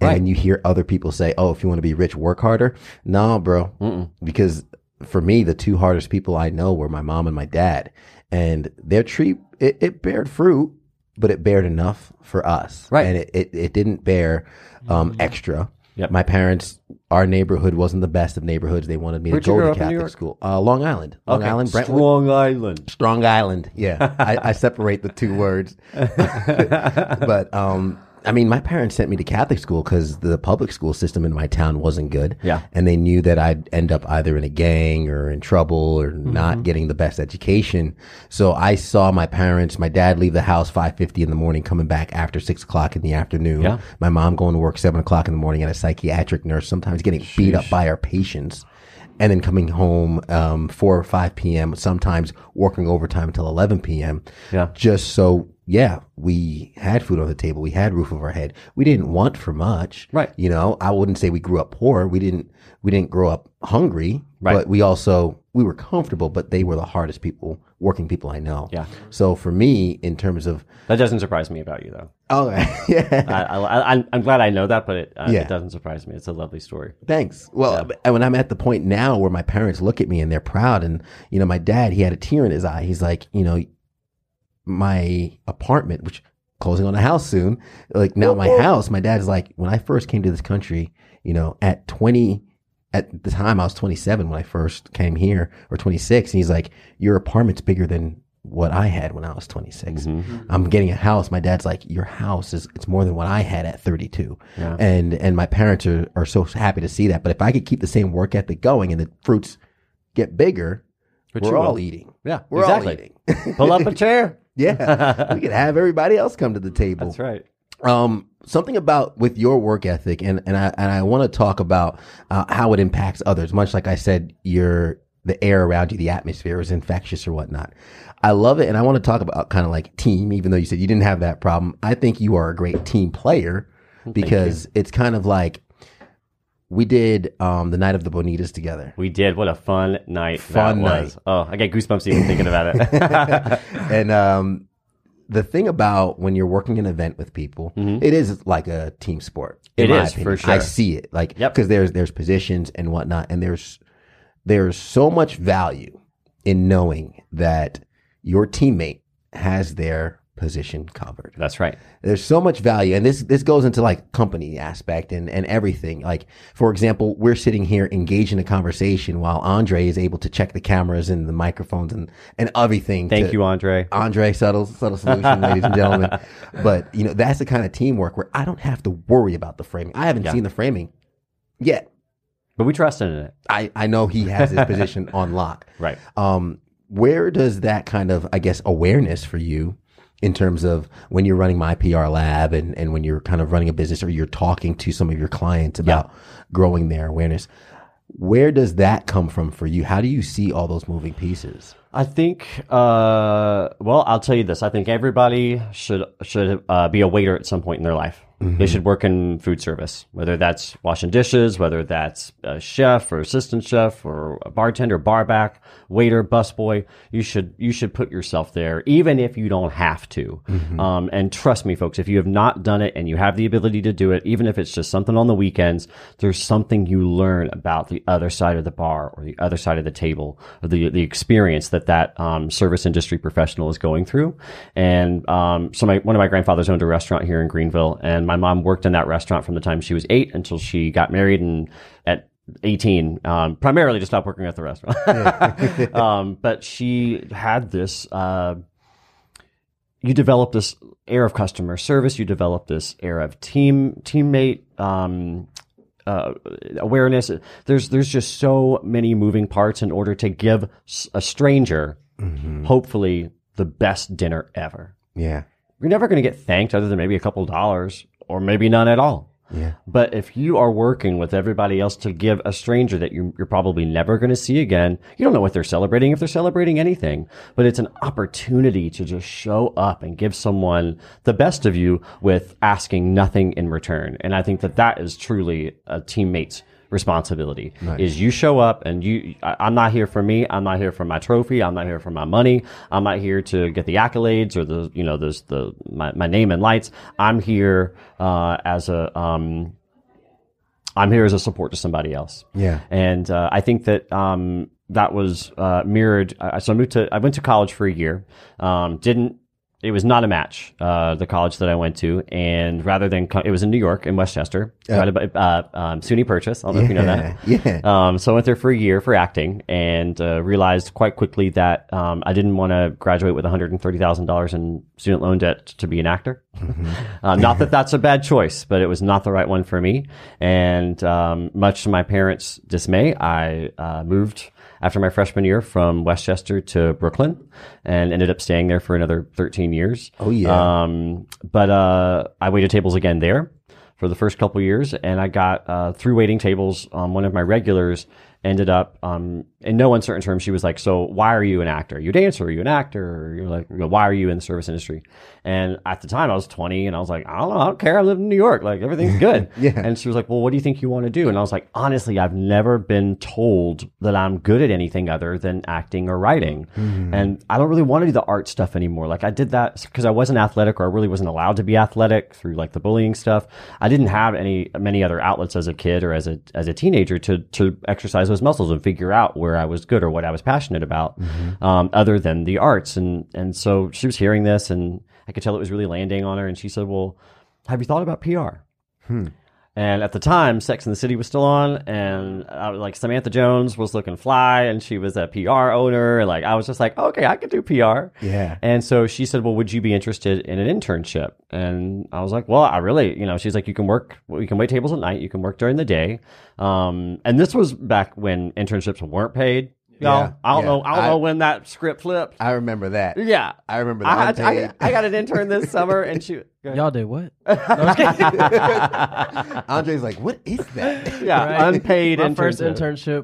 and Right. you hear other people say, "Oh, if you want to be rich, work harder." No, bro, because for me, the two hardest people I know were my mom and my dad, and their tree it, it bared fruit, but it bared enough for us, Right. And it it, it didn't bear um, extra. Yep. My parents, our neighborhood wasn't the best of neighborhoods. They wanted me Where'd to go to Catholic school, uh, Long Island, Long Okay. Island, Brentwood. Strong Island. Strong Island. Yeah. I, I separate the two words. *laughs* *laughs* but, um, I mean, my parents sent me to Catholic school because the public school system in my town wasn't good. Yeah. And they knew that I'd end up either in a gang or in trouble or Mm-hmm. not getting the best education. So I saw my parents, my dad leave the house 5.50 in the morning, coming back after six o'clock in the afternoon. Yeah. My mom going to work seven o'clock in the morning at a psychiatric nurse, sometimes getting beat up by our patients and then coming home um, 4 or 5 p.m., sometimes working overtime until 11 p.m. Yeah. Just so, yeah, we had food on the table. We had roof over our head. We didn't want for much. Right. You know, I wouldn't say we grew up poor. We didn't, we didn't grow up hungry, Right. but we also, we were comfortable, but they were the hardest people, working people I know. Yeah. So for me, in terms of, That doesn't surprise me about you, though. oh, *laughs* yeah. I, I, I'm, I'm glad I know that, but it, uh, Yeah. it doesn't surprise me. It's a lovely story. Thanks. Well, and when I'm at the point now where my parents look at me and they're proud, and you know, my dad, he had a tear in his eye. He's like, you know, my apartment, which closing on a house soon, like now my house. My dad's like, when I first came to this country, you know, at 20, at the time I was 27 when I first came here, or 26, and he's like, your apartment's bigger than what I had when I was 26. Mm-hmm. Mm-hmm. I'm getting a house. My dad's like, your house is, it's more than what I had at 32. Yeah. And, and my parents are, are so happy to see that. But if I could keep the same work ethic going and the fruits get bigger, Which we're you all will. eating. Yeah, We're exactly. all eating. Pull up a chair. *laughs* *laughs* yeah. we could have everybody else come to the table. That's right. Um, something about with your work ethic, and and I and I want to talk about uh, how it impacts others. Much like I said, your the air around you, the atmosphere is infectious or whatnot. I love it, and I want to talk about kind of like team. Even though you said you didn't have that problem, I think you are a great team player because it's kind of like we did um, the night of the Bonitas together. We did. What a fun night Fun that was. night. Oh, I get goosebumps even thinking about it. *laughs* and um, the thing about when you're working an event with people, it is like a team sport. It is Mm-hmm. Is, for sure. I see it like Yep. because there's there's positions and whatnot, and there's there's so much value in knowing that your teammate has their position covered. That's right. There's so much value, and this this goes into like company aspect and and everything. Like for example, we're sitting here engaged in a conversation while Andre is able to check the cameras and the microphones and and everything. Thank to- you, Andre. Andre, subtle, subtle solution, ladies and gentlemen. *laughs* But you know, that's the kind of teamwork where I don't have to worry about the framing. I haven't Yeah. seen the framing yet. But we trust in it. I, I know he has his position *laughs* on lock. Right. Um, where does that kind of, I guess, awareness for you in terms of when you're running my PR lab and, and when you're kind of running a business or you're talking to some of your clients about growing their awareness, where does that come from for you? How do you see all those moving pieces? I think. Uh, well, I'll tell you this. I think everybody should should uh, be a waiter at some point in their life. They should work in food service, whether that's washing dishes, whether that's a chef or assistant chef or a bartender, barback, waiter, busboy. You should you should put yourself there, even if you don't have to. Um, and trust me, folks, if you have not done it and you have the ability to do it, even if it's just something on the weekends, there's something you learn about the other side of the bar or the other side of the table, or the the experience that that um, service industry professional is going through. And um, so, my, one of my grandfathers owned a restaurant here in Greenville, and my mom worked in that restaurant from the time she was eight until she got married and at 18, um, primarily to stop working at the restaurant. *laughs* *laughs* um, but she had this. Uh, you develop this air of customer service. You develop this air of team teammate um, uh, awareness. There's there's just so many moving parts in order to give a stranger, hopefully, the best dinner ever. Yeah. You're never going to get thanked other than maybe a couple dollars or maybe none at all. Yeah. But if you are working with everybody else to give a stranger that you, you're probably never going to see again, you don't know what they're celebrating if they're celebrating anything. But it's an opportunity to just show up and give someone the best of you with asking nothing in return. And I think that that is truly a teammate's responsibility is you show up and you I, i'm not here for me i'm not here for my trophy i'm not here for my money i'm not here to get the accolades or the you know the the my, my name and lights i'm here uh, as a um, I'm here as a support to somebody else. Yeah. And uh, I think that um, that was uh, mirrored. Uh, so I moved to I went to college for a year. Um, didn't it was not a match, uh, the college that I went to. And rather than, co- it was in New York, in Westchester, right about, uh, um, SUNY Purchase. I don't know if you know that. *laughs* Yeah. Um, so I went there for a year for acting and uh, realized quite quickly that um, I didn't want to graduate with $130,000 in student loan debt to be an actor. *laughs* uh, not that that's a bad choice, but it was not the right one for me. And um, much to my parents' dismay, I uh, moved after my freshman year from Westchester to Brooklyn and ended up staying there for another 13 years. Oh, yeah. Um, but uh, I waited tables again there for the first couple years, and I got uh, through waiting tables. on one of my regulars ended up, um, in no uncertain terms, she was like, "So why are you an actor? you're you a dancer? Are you an actor? You're like, you know, why are you in the service industry?" And at the time, I was 20, and I was like, "I don't know, I don't care. I live in New York. Like everything's *laughs* good." Yeah. And she was like, "Well, what do you think you want to do?" And I was like, "Honestly, I've never been told that I'm good at anything other than acting or writing, and I don't really want to do the art stuff anymore. Like I did that because I wasn't athletic, or I really wasn't allowed to be athletic through like the bullying stuff. I didn't have any many other outlets as a kid or as a as a teenager to to exercise those muscles and figure out where I was good or what I was passionate about, um, other than the arts. And and so she was hearing this, and I could tell it was really landing on her. And she said, "Well, have you thought about PR?" And at the time, Sex and the City was still on, and I was like Samantha Jones was looking fly, and she was a PR owner. Like I was just like, okay, I could do PR. Yeah. And so she said, well, would you be interested in an internship? And I was like, well, I really, you know, she's like, you can work, you can wait tables at night, you can work during the day. Um, and this was back when internships weren't paid. Y'all, Yeah, I don't yeah. know, I don't I- know when that script flipped. I remember that. yeah. I remember the I, I. I got an intern this summer, and she. *laughs* go ahead. Y'all did what? *laughs* *laughs* Andre's like, what is that? yeah, Right. unpaid My first internship.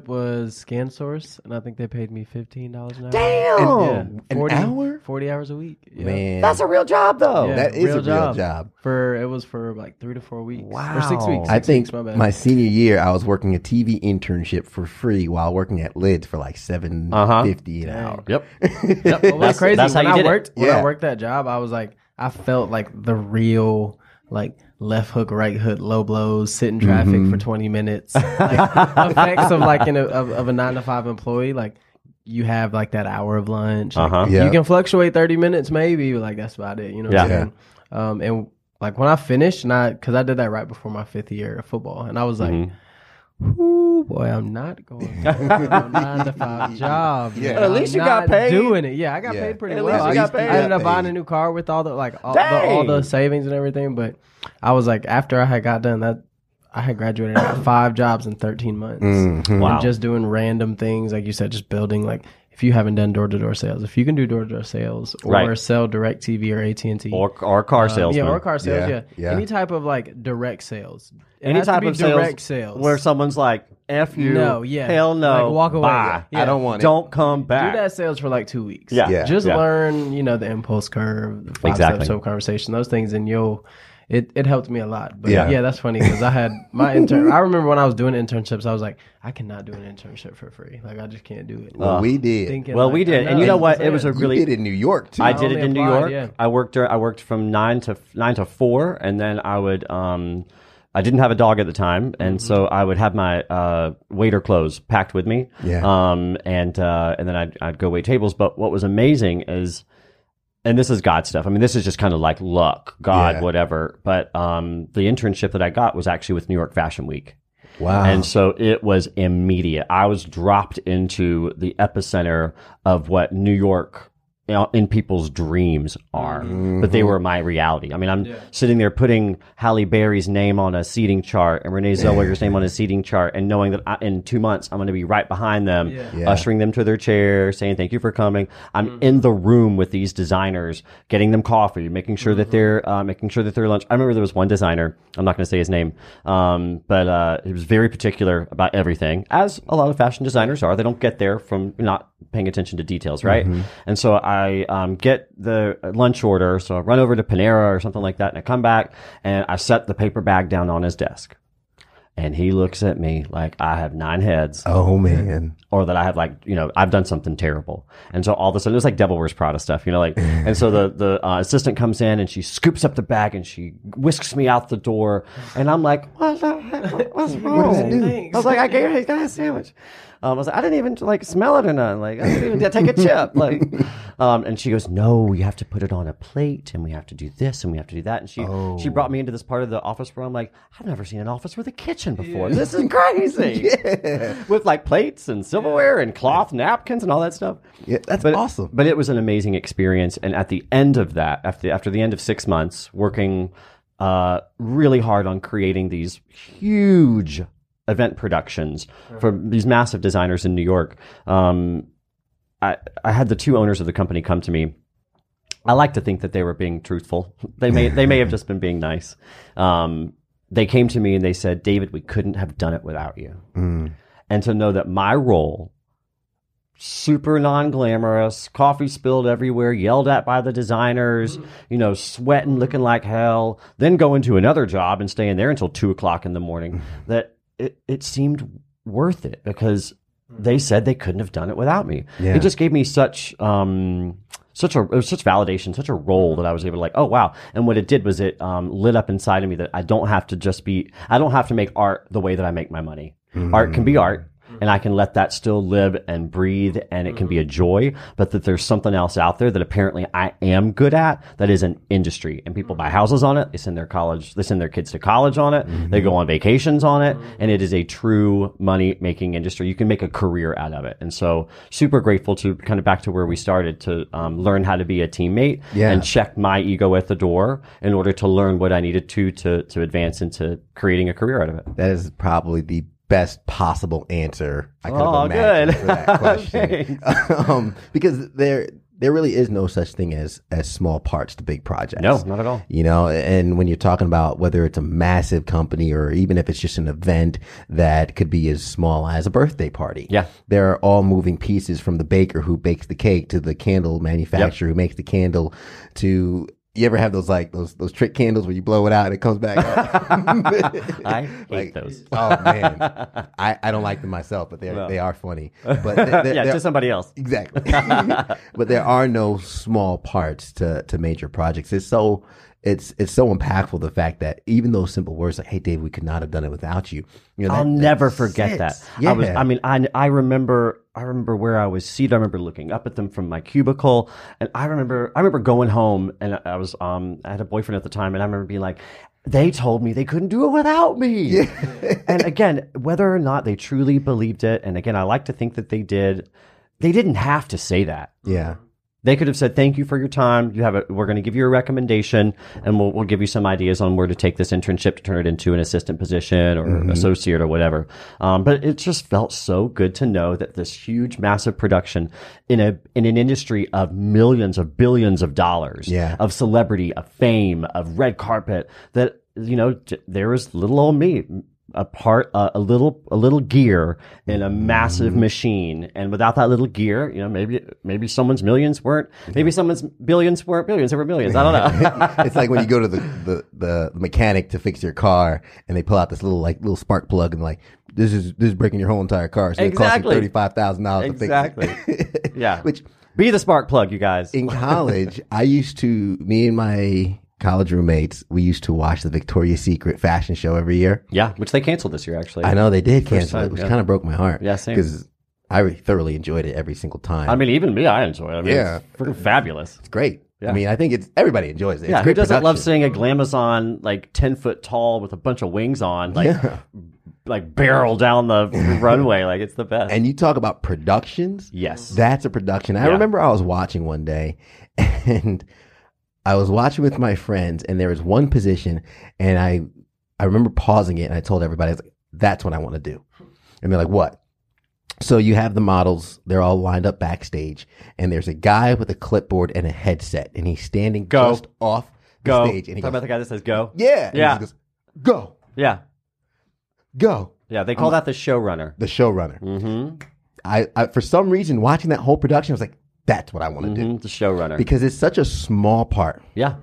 internship was ScanSource, and I think they paid me fifteen dollars an hour. Damn. Yeah, An 40, hour? Forty hours a week. Yeah. Man, That's a real job, though. Yeah. that is real a real job. job. For it was for like three to four weeks. Wow. Or six weeks. I Six think weeks, my bad. my senior year, I was working a TV internship for free while working at Lids for like seven Uh-huh. fifty an Dang. hour. Yep. Well, That's- crazy that's how when you I did it. worked when Yeah. I worked that job, I was like, I felt like the real like left hook, right hook, low blows, sit in traffic Mm-hmm. for twenty minutes, like, *laughs* effects of like in a, of, of a nine to five employee. Like you have like that hour of lunch. Like, Uh-huh. Yeah. You can fluctuate thirty minutes, maybe. but, Like that's about it. You know. What I'm Yeah. Um, and like when I finished, and I because I did that right before my fifth year of football, and I was like. Mm-hmm. Ooh, boy, I'm not going to a *laughs* nine to five job. Yeah. man. But at least I'm you got paid. Doing it, yeah, I got Yeah. paid pretty At well. least you I, got paid. I ended up buying a new car with all the like all the, all the savings and everything. But I was like, after I had got done that, I had graduated. I got five jobs in 13 months. Mhm. Wow. And just doing random things, like you said, just building. Like if you haven't done door to door sales, if you can do door to door sales or Right. sell DirecTV or AT and T, Or, or car sales. yeah, or car sales, Yeah, yeah. yeah. any type of like direct sales, It Any type of sales direct sales where someone's like, F you. No, yeah. Hell no. Like, walk away. Bye. Yeah. I don't want it. Don't come back." do that sales for like two weeks. Yeah. Yeah. Just Yeah. learn, you know, the impulse curve, the five Exactly. steps of conversation, those things, and you'll. It, it helped me a lot, but Yeah. yeah, that's funny because I had *laughs* my intern. I remember when I was doing internships, I was like, I cannot do an internship for free. Like I just can't do it. Well, we did. Thinking, Well, like, we did. And you know what? It was a that's you really- did it in New York too. I did only it in New York. yeah. I worked. I worked from nine to nine to four, and then I would. Um, I didn't have a dog at the time, and Mm-hmm. so I would have my uh, waiter clothes packed with me. Yeah. Um, and uh, and then I'd, I'd go wait tables. But what was amazing is, and this is God stuff. I mean, this is just kind of like luck, God, Yeah. whatever. But um, the internship that I got was actually with New York Fashion Week. wow. And so it was immediate. I was dropped into the epicenter of what New York in people's dreams are, but they were my reality. I mean, I'm sitting there putting Halle Berry's name on a seating chart and Renee Zellweger's name on a seating chart and knowing that I, in two months I'm going to be right behind them, Yeah. ushering them to their chair, saying thank you for coming. I'm in the room with these designers, getting them coffee, making sure that they're, uh, making sure that their lunch. I remember there was one designer, I'm not going to say his name, um, but, uh, he was very particular about everything, as a lot of fashion designers are. They don't get there from not paying attention to details, right? And so I, um, get the lunch order. So I run over to Panera or something like that and I come back and I set the paper bag down on his desk. and he looks at me like I have nine heads Oh man. or that I have like you know I've done something terrible, and so all of a sudden it was like Devil Wears Prada stuff, you know, like *laughs* and so the the uh, assistant comes in and she scoops up the bag and she whisks me out the door, and I'm like, what the heck? What's *laughs* wrong? does it do? I was like, I gave her, he got a sandwich. Um, I was like, I didn't even like smell it or nothing. Like, I didn't even take a chip. *laughs* Like, um, and she goes, no, you have to put it on a plate, and we have to do this, and we have to do that. And she she brought me into this part of the office where I'm like, I've never seen an office with a kitchen before. This is crazy. *laughs* With like plates and silverware and cloth napkins and all that stuff. Yeah, that's But awesome. But it was an amazing experience. And at the end of that, after after the end of six months, working uh, really hard on creating these huge event productions for these massive designers in New York. Um, I I had the two owners of the company come to me. I like to think that they were being truthful. *laughs* They may they may have just been being nice. Um, they came to me and they said, "David, we couldn't have done it without you." And to know that my role super non-glamorous, coffee spilled everywhere, yelled at by the designers, you know, sweating, looking like hell, then go into another job and staying there until two o'clock in the morning. That it, it seemed worth it because they said they couldn't have done it without me. Yeah. It just gave me such um such a it was such validation, such a role that I was able to like, oh wow. And what it did was it um, lit up inside of me that I don't have to just be I don't have to make art the way that I make my money. Art can be art and I can let that still live and breathe and it can be a mm-hmm. joy, but that there's something else out there that apparently I am good at that is an industry and people buy mm-hmm. houses on it. They send their college, they send their kids to college on it. They go mm-hmm. on vacations on it and it is a true money making industry. You can make a career out of it. And so super grateful to kind of back to where we started to um, learn how to be a teammate Yeah. and check my ego at the door in order to learn what I needed to, to, to advance into creating a career out of it. That is probably the best possible answer I could Oh, have imagined good. for that *laughs* question. *laughs* um, because there there really is no such thing as as small parts to big projects. No, not at all. You know, and when you're talking about whether it's a massive company or even if it's just an event that could be as small as a birthday party. Yeah. There are all moving pieces from the baker who bakes the cake to the candle manufacturer who makes the candle to you ever have those like those those trick candles where you blow it out and it comes back? *laughs* I *laughs* hate Like, those. Oh man, I, I don't like them myself, but they are they are funny. *laughs* But they're, they're- yeah, to somebody else. exactly. but there are no small parts to to major projects. It's so it's it's so impactful the fact that even those simple words like "Hey, Dave, we could not have done it without you." You know, I'll that- that never forget that. sits. I was, Yeah. I mean, I, I remember, I remember where I was seated. I remember looking up at them from my cubicle, and I remember, I remember going home, and I was, um, I had a boyfriend at the time, and I remember being like, they told me they couldn't do it without me. and again, whether or not they truly believed it, and again, I like to think that they did. They didn't have to say that. yeah. They could have said, "Thank you for your time. You have a. We're going to give you a recommendation, and we'll we'll give you some ideas on where to take this internship to turn it into an assistant position or associate or whatever." Um, but it just felt so good to know that this huge, massive production in a in an industry of millions of billions of dollars, Yeah. of celebrity, of fame, of red carpet, that you know there was little old me a part uh, a little a little gear in a massive machine and without that little gear you know maybe maybe someone's millions weren't maybe someone's billions weren't billions they were millions i don't know *laughs* it's like when you go to the, *laughs* the, the mechanic to fix your car and they pull out this little like little spark plug and like this is this is breaking your whole entire car. So it costs Exactly. you thirty five thousand dollars to Exactly. fix it. *laughs* yeah Which be the spark plug you guys in college, I used to me and my college roommates, we used to watch the Victoria's Secret fashion show every year. yeah which they canceled this year actually I know they did cancel time, it, which yeah. kind of broke my heart. Yeah, same. Because I thoroughly enjoyed it every single time. i mean even me i enjoy it i mean Yeah. it's freaking fabulous it's great. Yeah. I mean, I think it's everybody enjoys it. It's yeah, who doesn't love seeing a glamazon like ten foot tall with a bunch of wings on, like Yeah. like barrel down the runway? Like it's the best. And you talk about productions. yes, That's a production. I Yeah. remember I was watching one day *laughs* and I was watching with my friends and there was one position and I I remember pausing it and I told everybody I was like, that's what I want to do. And they're like, what? So you have the models, they're all lined up backstage, and there's a guy with a clipboard and a headset, and he's standing Go. just off the go. stage. And he Talk goes, about the guy that says go. Yeah. And he Yeah. goes, go, Yeah, go. yeah. They call that the showrunner. The showrunner. Mm-hmm. I, I for some reason watching that whole production, I was like, that's what I want to do. hmm The showrunner. Because it's such a small part. yeah,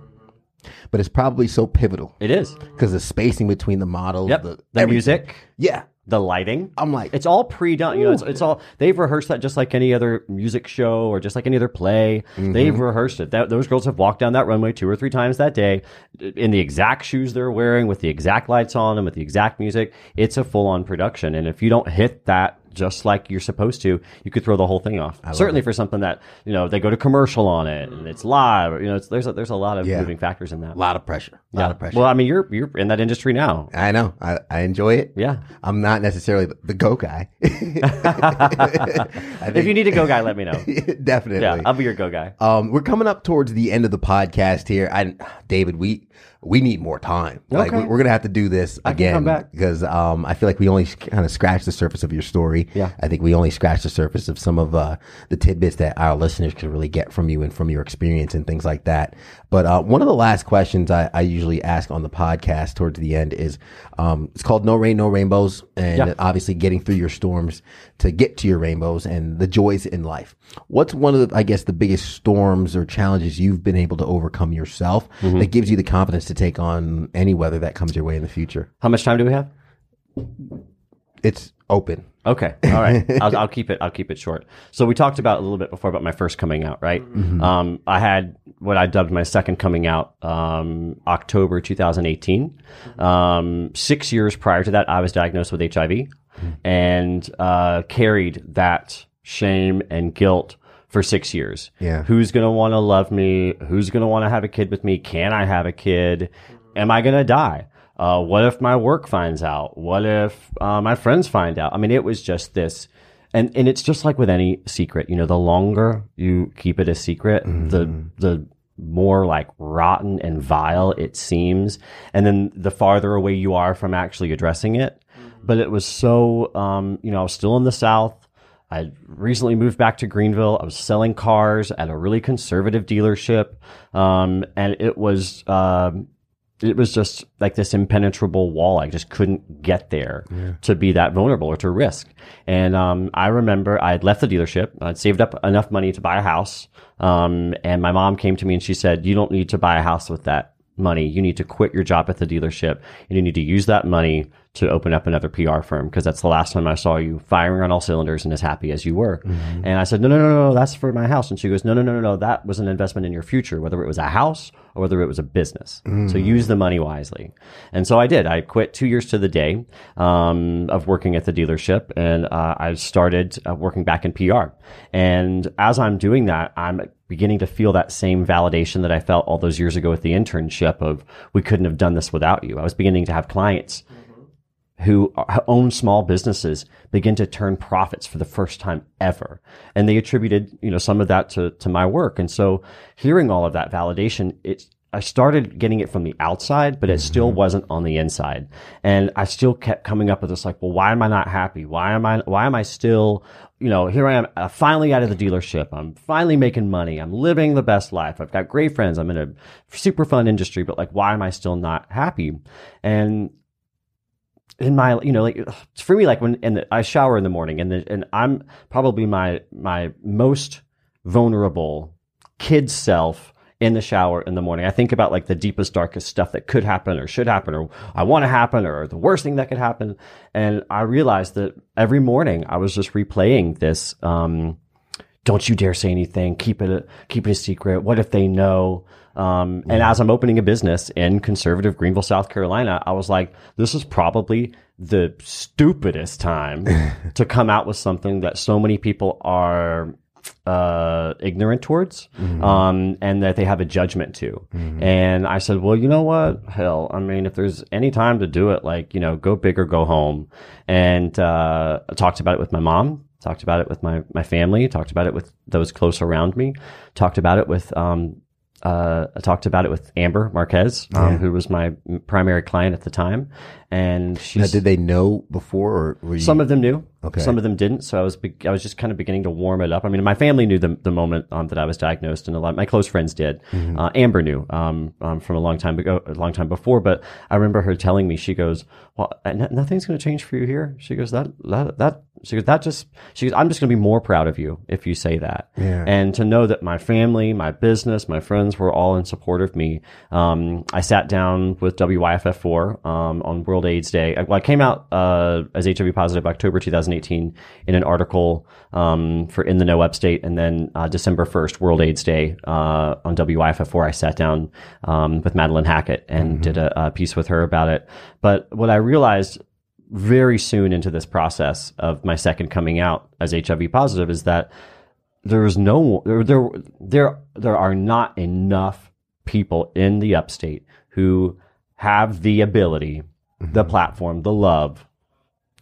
but it's probably so pivotal It is. because the spacing between the models, Yep. the, The, music, Yeah. the lighting. I'm like, It's all pre-done. You know, it's, it's all they've rehearsed that just like any other music show or just like any other play. Mm-hmm. They've rehearsed it. That, those girls have walked down that runway two or three times that day in the exact shoes they're wearing, with the exact lights on them, with the exact music. It's a full-on production, and if you don't hit that just like you're supposed to, you could throw the whole thing off. Certainly for something that you know they go to commercial on it and it's live. You know, it's, there's a, there's a lot of Yeah. moving factors in that. a lot of pressure. A lot of pressure. Well, I mean, you're you're in that industry now. I know. I, I enjoy it. Yeah. I'm not necessarily the, go guy. *laughs* I If you need a go guy, let me know. *laughs* definitely. Yeah, I'll be your go guy. Um, we're coming up towards the end of the podcast here. I, David, we we need more time. Like Okay. we're gonna have to do this can again because um, I feel like we only kind of scratched the surface of your story. Yeah. I think we only scratched the surface of some of uh, the tidbits that our listeners can really get from you and from your experience and things like that. But uh, one of the last questions I, I usually ask on the podcast towards the end is um, it's called No Rain, No Rainbows, and Yeah. obviously getting through your storms to get to your rainbows and the joys in life. What's one of the, I guess, the biggest storms or challenges you've been able to overcome yourself Mm-hmm. that gives you the confidence to take on any weather that comes your way in the future? How much time do we have? It's open. Okay. All right. *laughs* I'll, I'll keep it. I'll keep it short. So we talked about a little bit before about my first coming out, right? Um, I had what I dubbed my second coming out, um, October 2018. Um, six years prior to that, I was diagnosed with HIV and uh, carried that shame and guilt for six years. Yeah. Who's going to want to love me? Who's going to want to have a kid with me? Can I have a kid? Am I going to die? Uh, what if my work finds out? What if uh, my friends find out? I mean, it was just this. And, and it's just like with any secret, you know, the longer you keep it a secret, the, the more like rotten and vile it seems. And then the farther away you are from actually addressing it. But it was so, um, you know, I was still in the South. I recently moved back to Greenville. I was selling cars at a really conservative dealership, um, and it was um, it was just like this impenetrable wall. I just couldn't get there to be that vulnerable or to risk. And um, I remember I had left the dealership. I'd saved up enough money to buy a house, um, and my mom came to me and she said, "You don't need to buy a house with that." money. You need to quit your job at the dealership and you need to use that money to open up another PR firm because that's the last time I saw you firing on all cylinders and as happy as you were. And I said, no, no, no, no, that's for my house. And she goes, no, no, no, no, no, that was an investment in your future, whether it was a house or whether it was a business. So use the money wisely. And so I did. I quit two years to the day um, of working at the dealership and uh, I started uh, working back in PR. And as I'm doing that, I'm beginning to feel that same validation that I felt all those years ago with the internship of we couldn't have done this without you. I was beginning to have clients who own small businesses begin to turn profits for the first time ever. And they attributed, you know, some of that to, to my work. And so hearing all of that validation, it's, I started getting it from the outside, but it still wasn't on the inside. And I still kept coming up with this like, well, why am I not happy? Why am I, why am I still, you know, here I am uh, finally out of the dealership. I'm finally making money. I'm living the best life. I've got great friends. I'm in a super fun industry, but like, why am I still not happy? And in my you know like for me like when and I shower in the morning and the, and I'm probably my my most vulnerable kid self in the shower in the morning. I think about like the deepest darkest stuff that could happen or should happen or I want to happen or the worst thing that could happen and I realized that every morning I was just replaying this um don't you dare say anything. Keep it keep it a secret. What if they know? Um, and as I'm opening a business in conservative Greenville, South Carolina, I was like, this is probably the stupidest time *laughs* to come out with something that so many people are uh, ignorant towards, um, and that they have a judgment to. And I said, well, you know what? Hell, I mean, if there's any time to do it, like, you know, go big or go home. And, uh, I talked about it with my mom, talked about it with my, my family, talked about it with those close around me, talked about it with, um, uh, I talked about it with Amber Marquez, um, who was my primary client at the time. And she did they know before or were you? some of them knew. Okay. Some of them didn't. So I was be- I was just kind of beginning to warm it up. I mean, my family knew the the moment um, that I was diagnosed, and a lot of my close friends did. Uh, Amber knew um, um, from a long time ago, a long time before. But I remember her telling me, she goes, "Well, n- nothing's going to change for you here." She goes, "That that that." She goes, "That just." She goes, "I'm just going to be more proud of you if you say that." Yeah. And to know that my family, my business, my friends were all in support of me. Um, I sat down with WYFF4 um, on World AIDS Day. Well, I came out uh, as HIV positive October 2018 in an article um, for In the Know Upstate, and then uh, December 1st, World AIDS Day uh, on WYFF4, I sat down um, with Madeline Hackett and did a, a piece with her about it. But what I realized very soon into this process of my second coming out as HIV positive is that there is no there there there there are not enough people in the upstate who have the ability, the platform, the love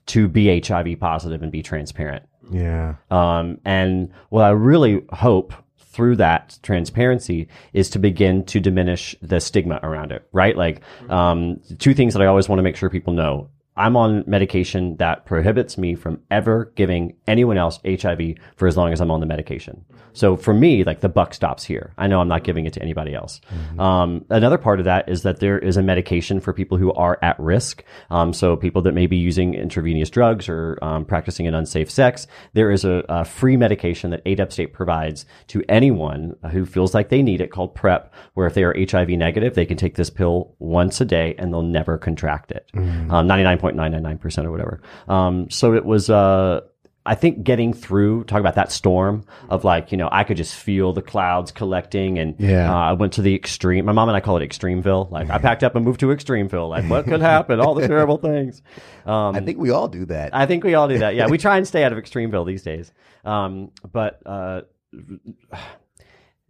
to be HIV positive and be transparent. Yeah. Um, and what I really hope through that transparency is to begin to diminish the stigma around it, right? Like, um, two things that I always want to make sure people know. I'm on medication that prohibits me from ever giving anyone else HIV for as long as I'm on the medication. So for me, like the buck stops here. I know I'm not giving it to anybody else. Mm-hmm. Um, another part of that is that there is a medication for people who are at risk. Um, so people that may be using intravenous drugs or um, practicing an unsafe sex, there is a, a free medication that Aid Upstate provides to anyone who feels like they need it called PrEP, where if they are HIV negative, they can take this pill once a day and they'll never contract it. Mm-hmm. 99 9.999% or whatever. Um, so it was, uh, I think getting through, talking about that storm of like, you know, I could just feel the clouds collecting and yeah. Uh, I went to the extreme. My mom and I call it Extremeville. Like I packed up and moved to Extremeville. Like what could happen? All the *laughs* terrible things. Um, I think we all do that. I think we all do that. Yeah. we *laughs* try and stay out of Extremeville these days. Um, but, uh,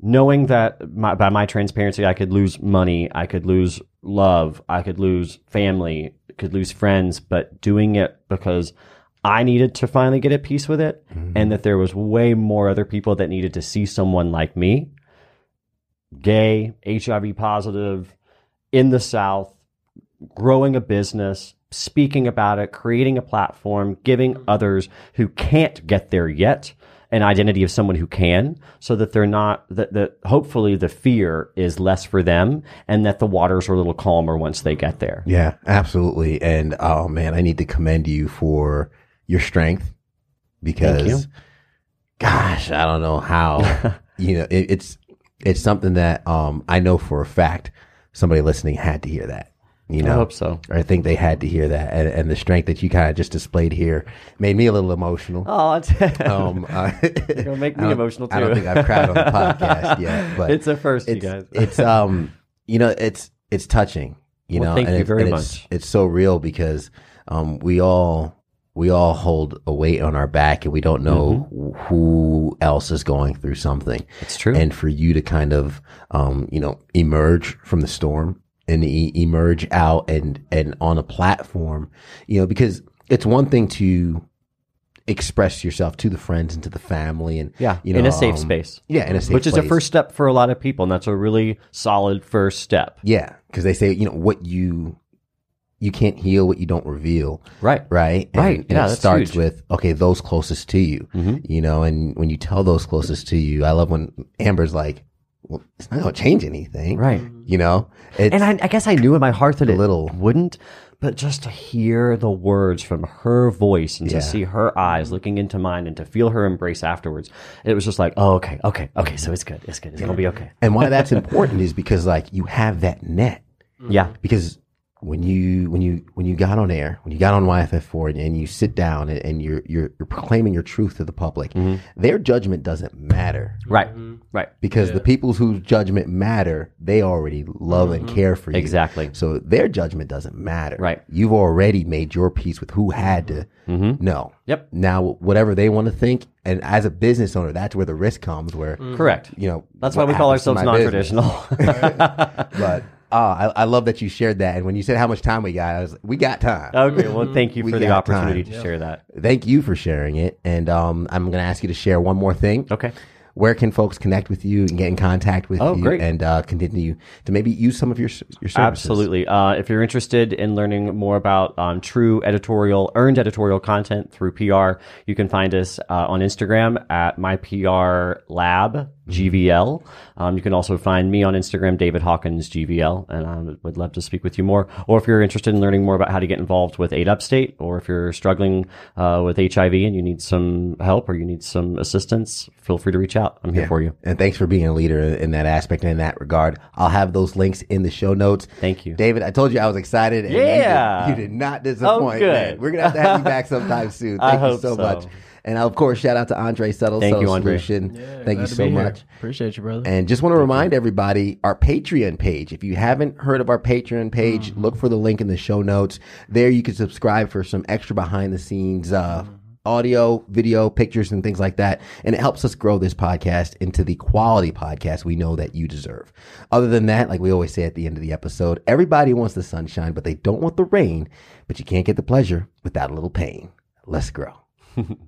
knowing that my, by my transparency, I could lose money, I could lose love, I could lose family, could lose friends, but doing it because I needed to finally get at peace with it, mm-hmm. and that there was way more other people that needed to see someone like me, gay, HIV positive, in the South, growing a business, speaking about it, creating a platform, giving mm-hmm. others who can't get there yet an identity of someone who can, so that they're not that that hopefully the fear is less for them and that the waters are a little calmer once they get there. Yeah, absolutely. And oh man, I need to commend you for your strength because, you. gosh, I don't know how. *laughs* you know, it, it's it's something that um I know for a fact somebody listening had to hear that. You know, I hope so. I think they had to hear that, and, and the strength that you kind of just displayed here made me a little emotional. Oh, *laughs* it's, Um, uh, *laughs* You're gonna make *laughs* me emotional, I don't think I've cried on the podcast yet, but it's a first, you it's guys. it's um you know it's it's touching you Well, know thank and you it's, very and much. it's so real because um we all we all hold a weight on our back and we don't know who else is going through something it's true. and for you to kind of um you know emerge from the storm and e- emerge out and and on a platform you know because it's one thing to express yourself to the friends and to the family and yeah, you know in a safe um, space. yeah in a safe space. which is a first step for a lot of people, and that's a really solid first step. Yeah, because they say you know what you you can't heal what you don't reveal, Right. right? And, Right, And yeah, it starts huge. with okay, those closest to you, you know, and when you tell those closest to you, I love when Amber's like, "Well, it's not gonna change anything, Right. You know, it's, And I, I guess I knew in my heart that it little- wouldn't, but just to hear the words from her voice and Yeah. to see her eyes mm-hmm. looking into mine and to feel her embrace afterwards, it was just like, oh, okay, okay, okay, so it's good, it's good, it's gonna be okay. and why that's important is because like you have that net Yeah, because when you when you when you got on air when you got on YFF4 and, and you sit down and, and you're, you're you're proclaiming your truth to the public, mm-hmm. their judgment doesn't matter. right, mm-hmm. right, because the people whose judgment matter, they already love and mm-hmm. care for you. Exactly. So their judgment doesn't matter. Right. You've already made your peace with who had to know. Yep. Now, whatever they want to think, and as a business owner, that's where the risk comes. Where correct. you know That's why we call ourselves non-traditional. *laughs* But uh, I, I love that you shared that. And when you said how much time we got, I was we got time. okay, well, thank you for the opportunity time. to share that. Thank you for sharing it. And um, I'm going to ask you to share one more thing. Okay. where can folks connect with you and get in contact with Oh, you great. and uh, continue to maybe use some of your your services? Absolutely. Uh, if you're interested in learning more about um, true editorial, earned editorial content through PR, you can find us uh, on Instagram at mypr lab GVL. Um, you can also find me on Instagram, David Hawkins GVL, and I would love to speak with you more. Or if you're interested in learning more about how to get involved with Aid Upstate, or if you're struggling uh, with HIV and you need some help or you need some assistance, feel free to reach out. I'm here for you. And thanks for being a leader in that aspect and in that regard. I'll have those links in the show notes. Thank you. David. I told you I was excited. And you did- Yeah. you did, not disappoint. Oh, good. man. We're gonna have to have you back sometime *laughs* soon. I Thank you hope so, so. much. And of course, shout out to Andre Settle Thank Soul you, Andre. Solution. Yeah, Thank you so be here. much. Appreciate you, brother. And just want to remind everybody our Patreon page. If you haven't heard of our Patreon page, Mm-hmm. look for the link in the show notes. There you can subscribe for some extra behind the scenes uh, Mm-hmm. audio, video, pictures, and things like that. And it helps us grow this podcast into the quality podcast we know that you deserve. Other than that, like we always say at the end of the episode, everybody wants the sunshine, but they don't want the rain. But you can't get the pleasure without a little pain. Let's grow. *laughs*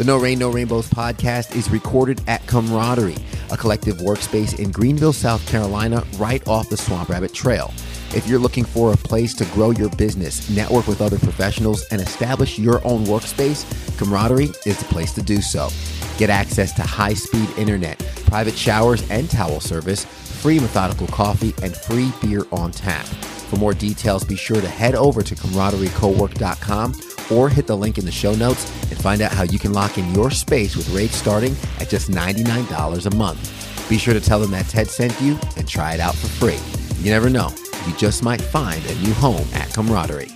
The No Rain, No Rainbows podcast is recorded at Camaraderie, a collective workspace in Greenville, South Carolina, right off the Swamp Rabbit Trail. If you're looking for a place to grow your business, network with other professionals, and establish your own workspace, Camaraderie is the place to do so. Get access to high speed internet, private showers and towel service, free methodical coffee, and free beer on tap. For more details, be sure to head over to camaraderiecowork.com or hit the link in the show notes and find out how you can lock in your space with rates starting at just $99 a month. Be sure to tell them that Ted sent you and try it out for free. You never know, you just might find a new home at Camaraderie.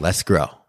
Let's grow.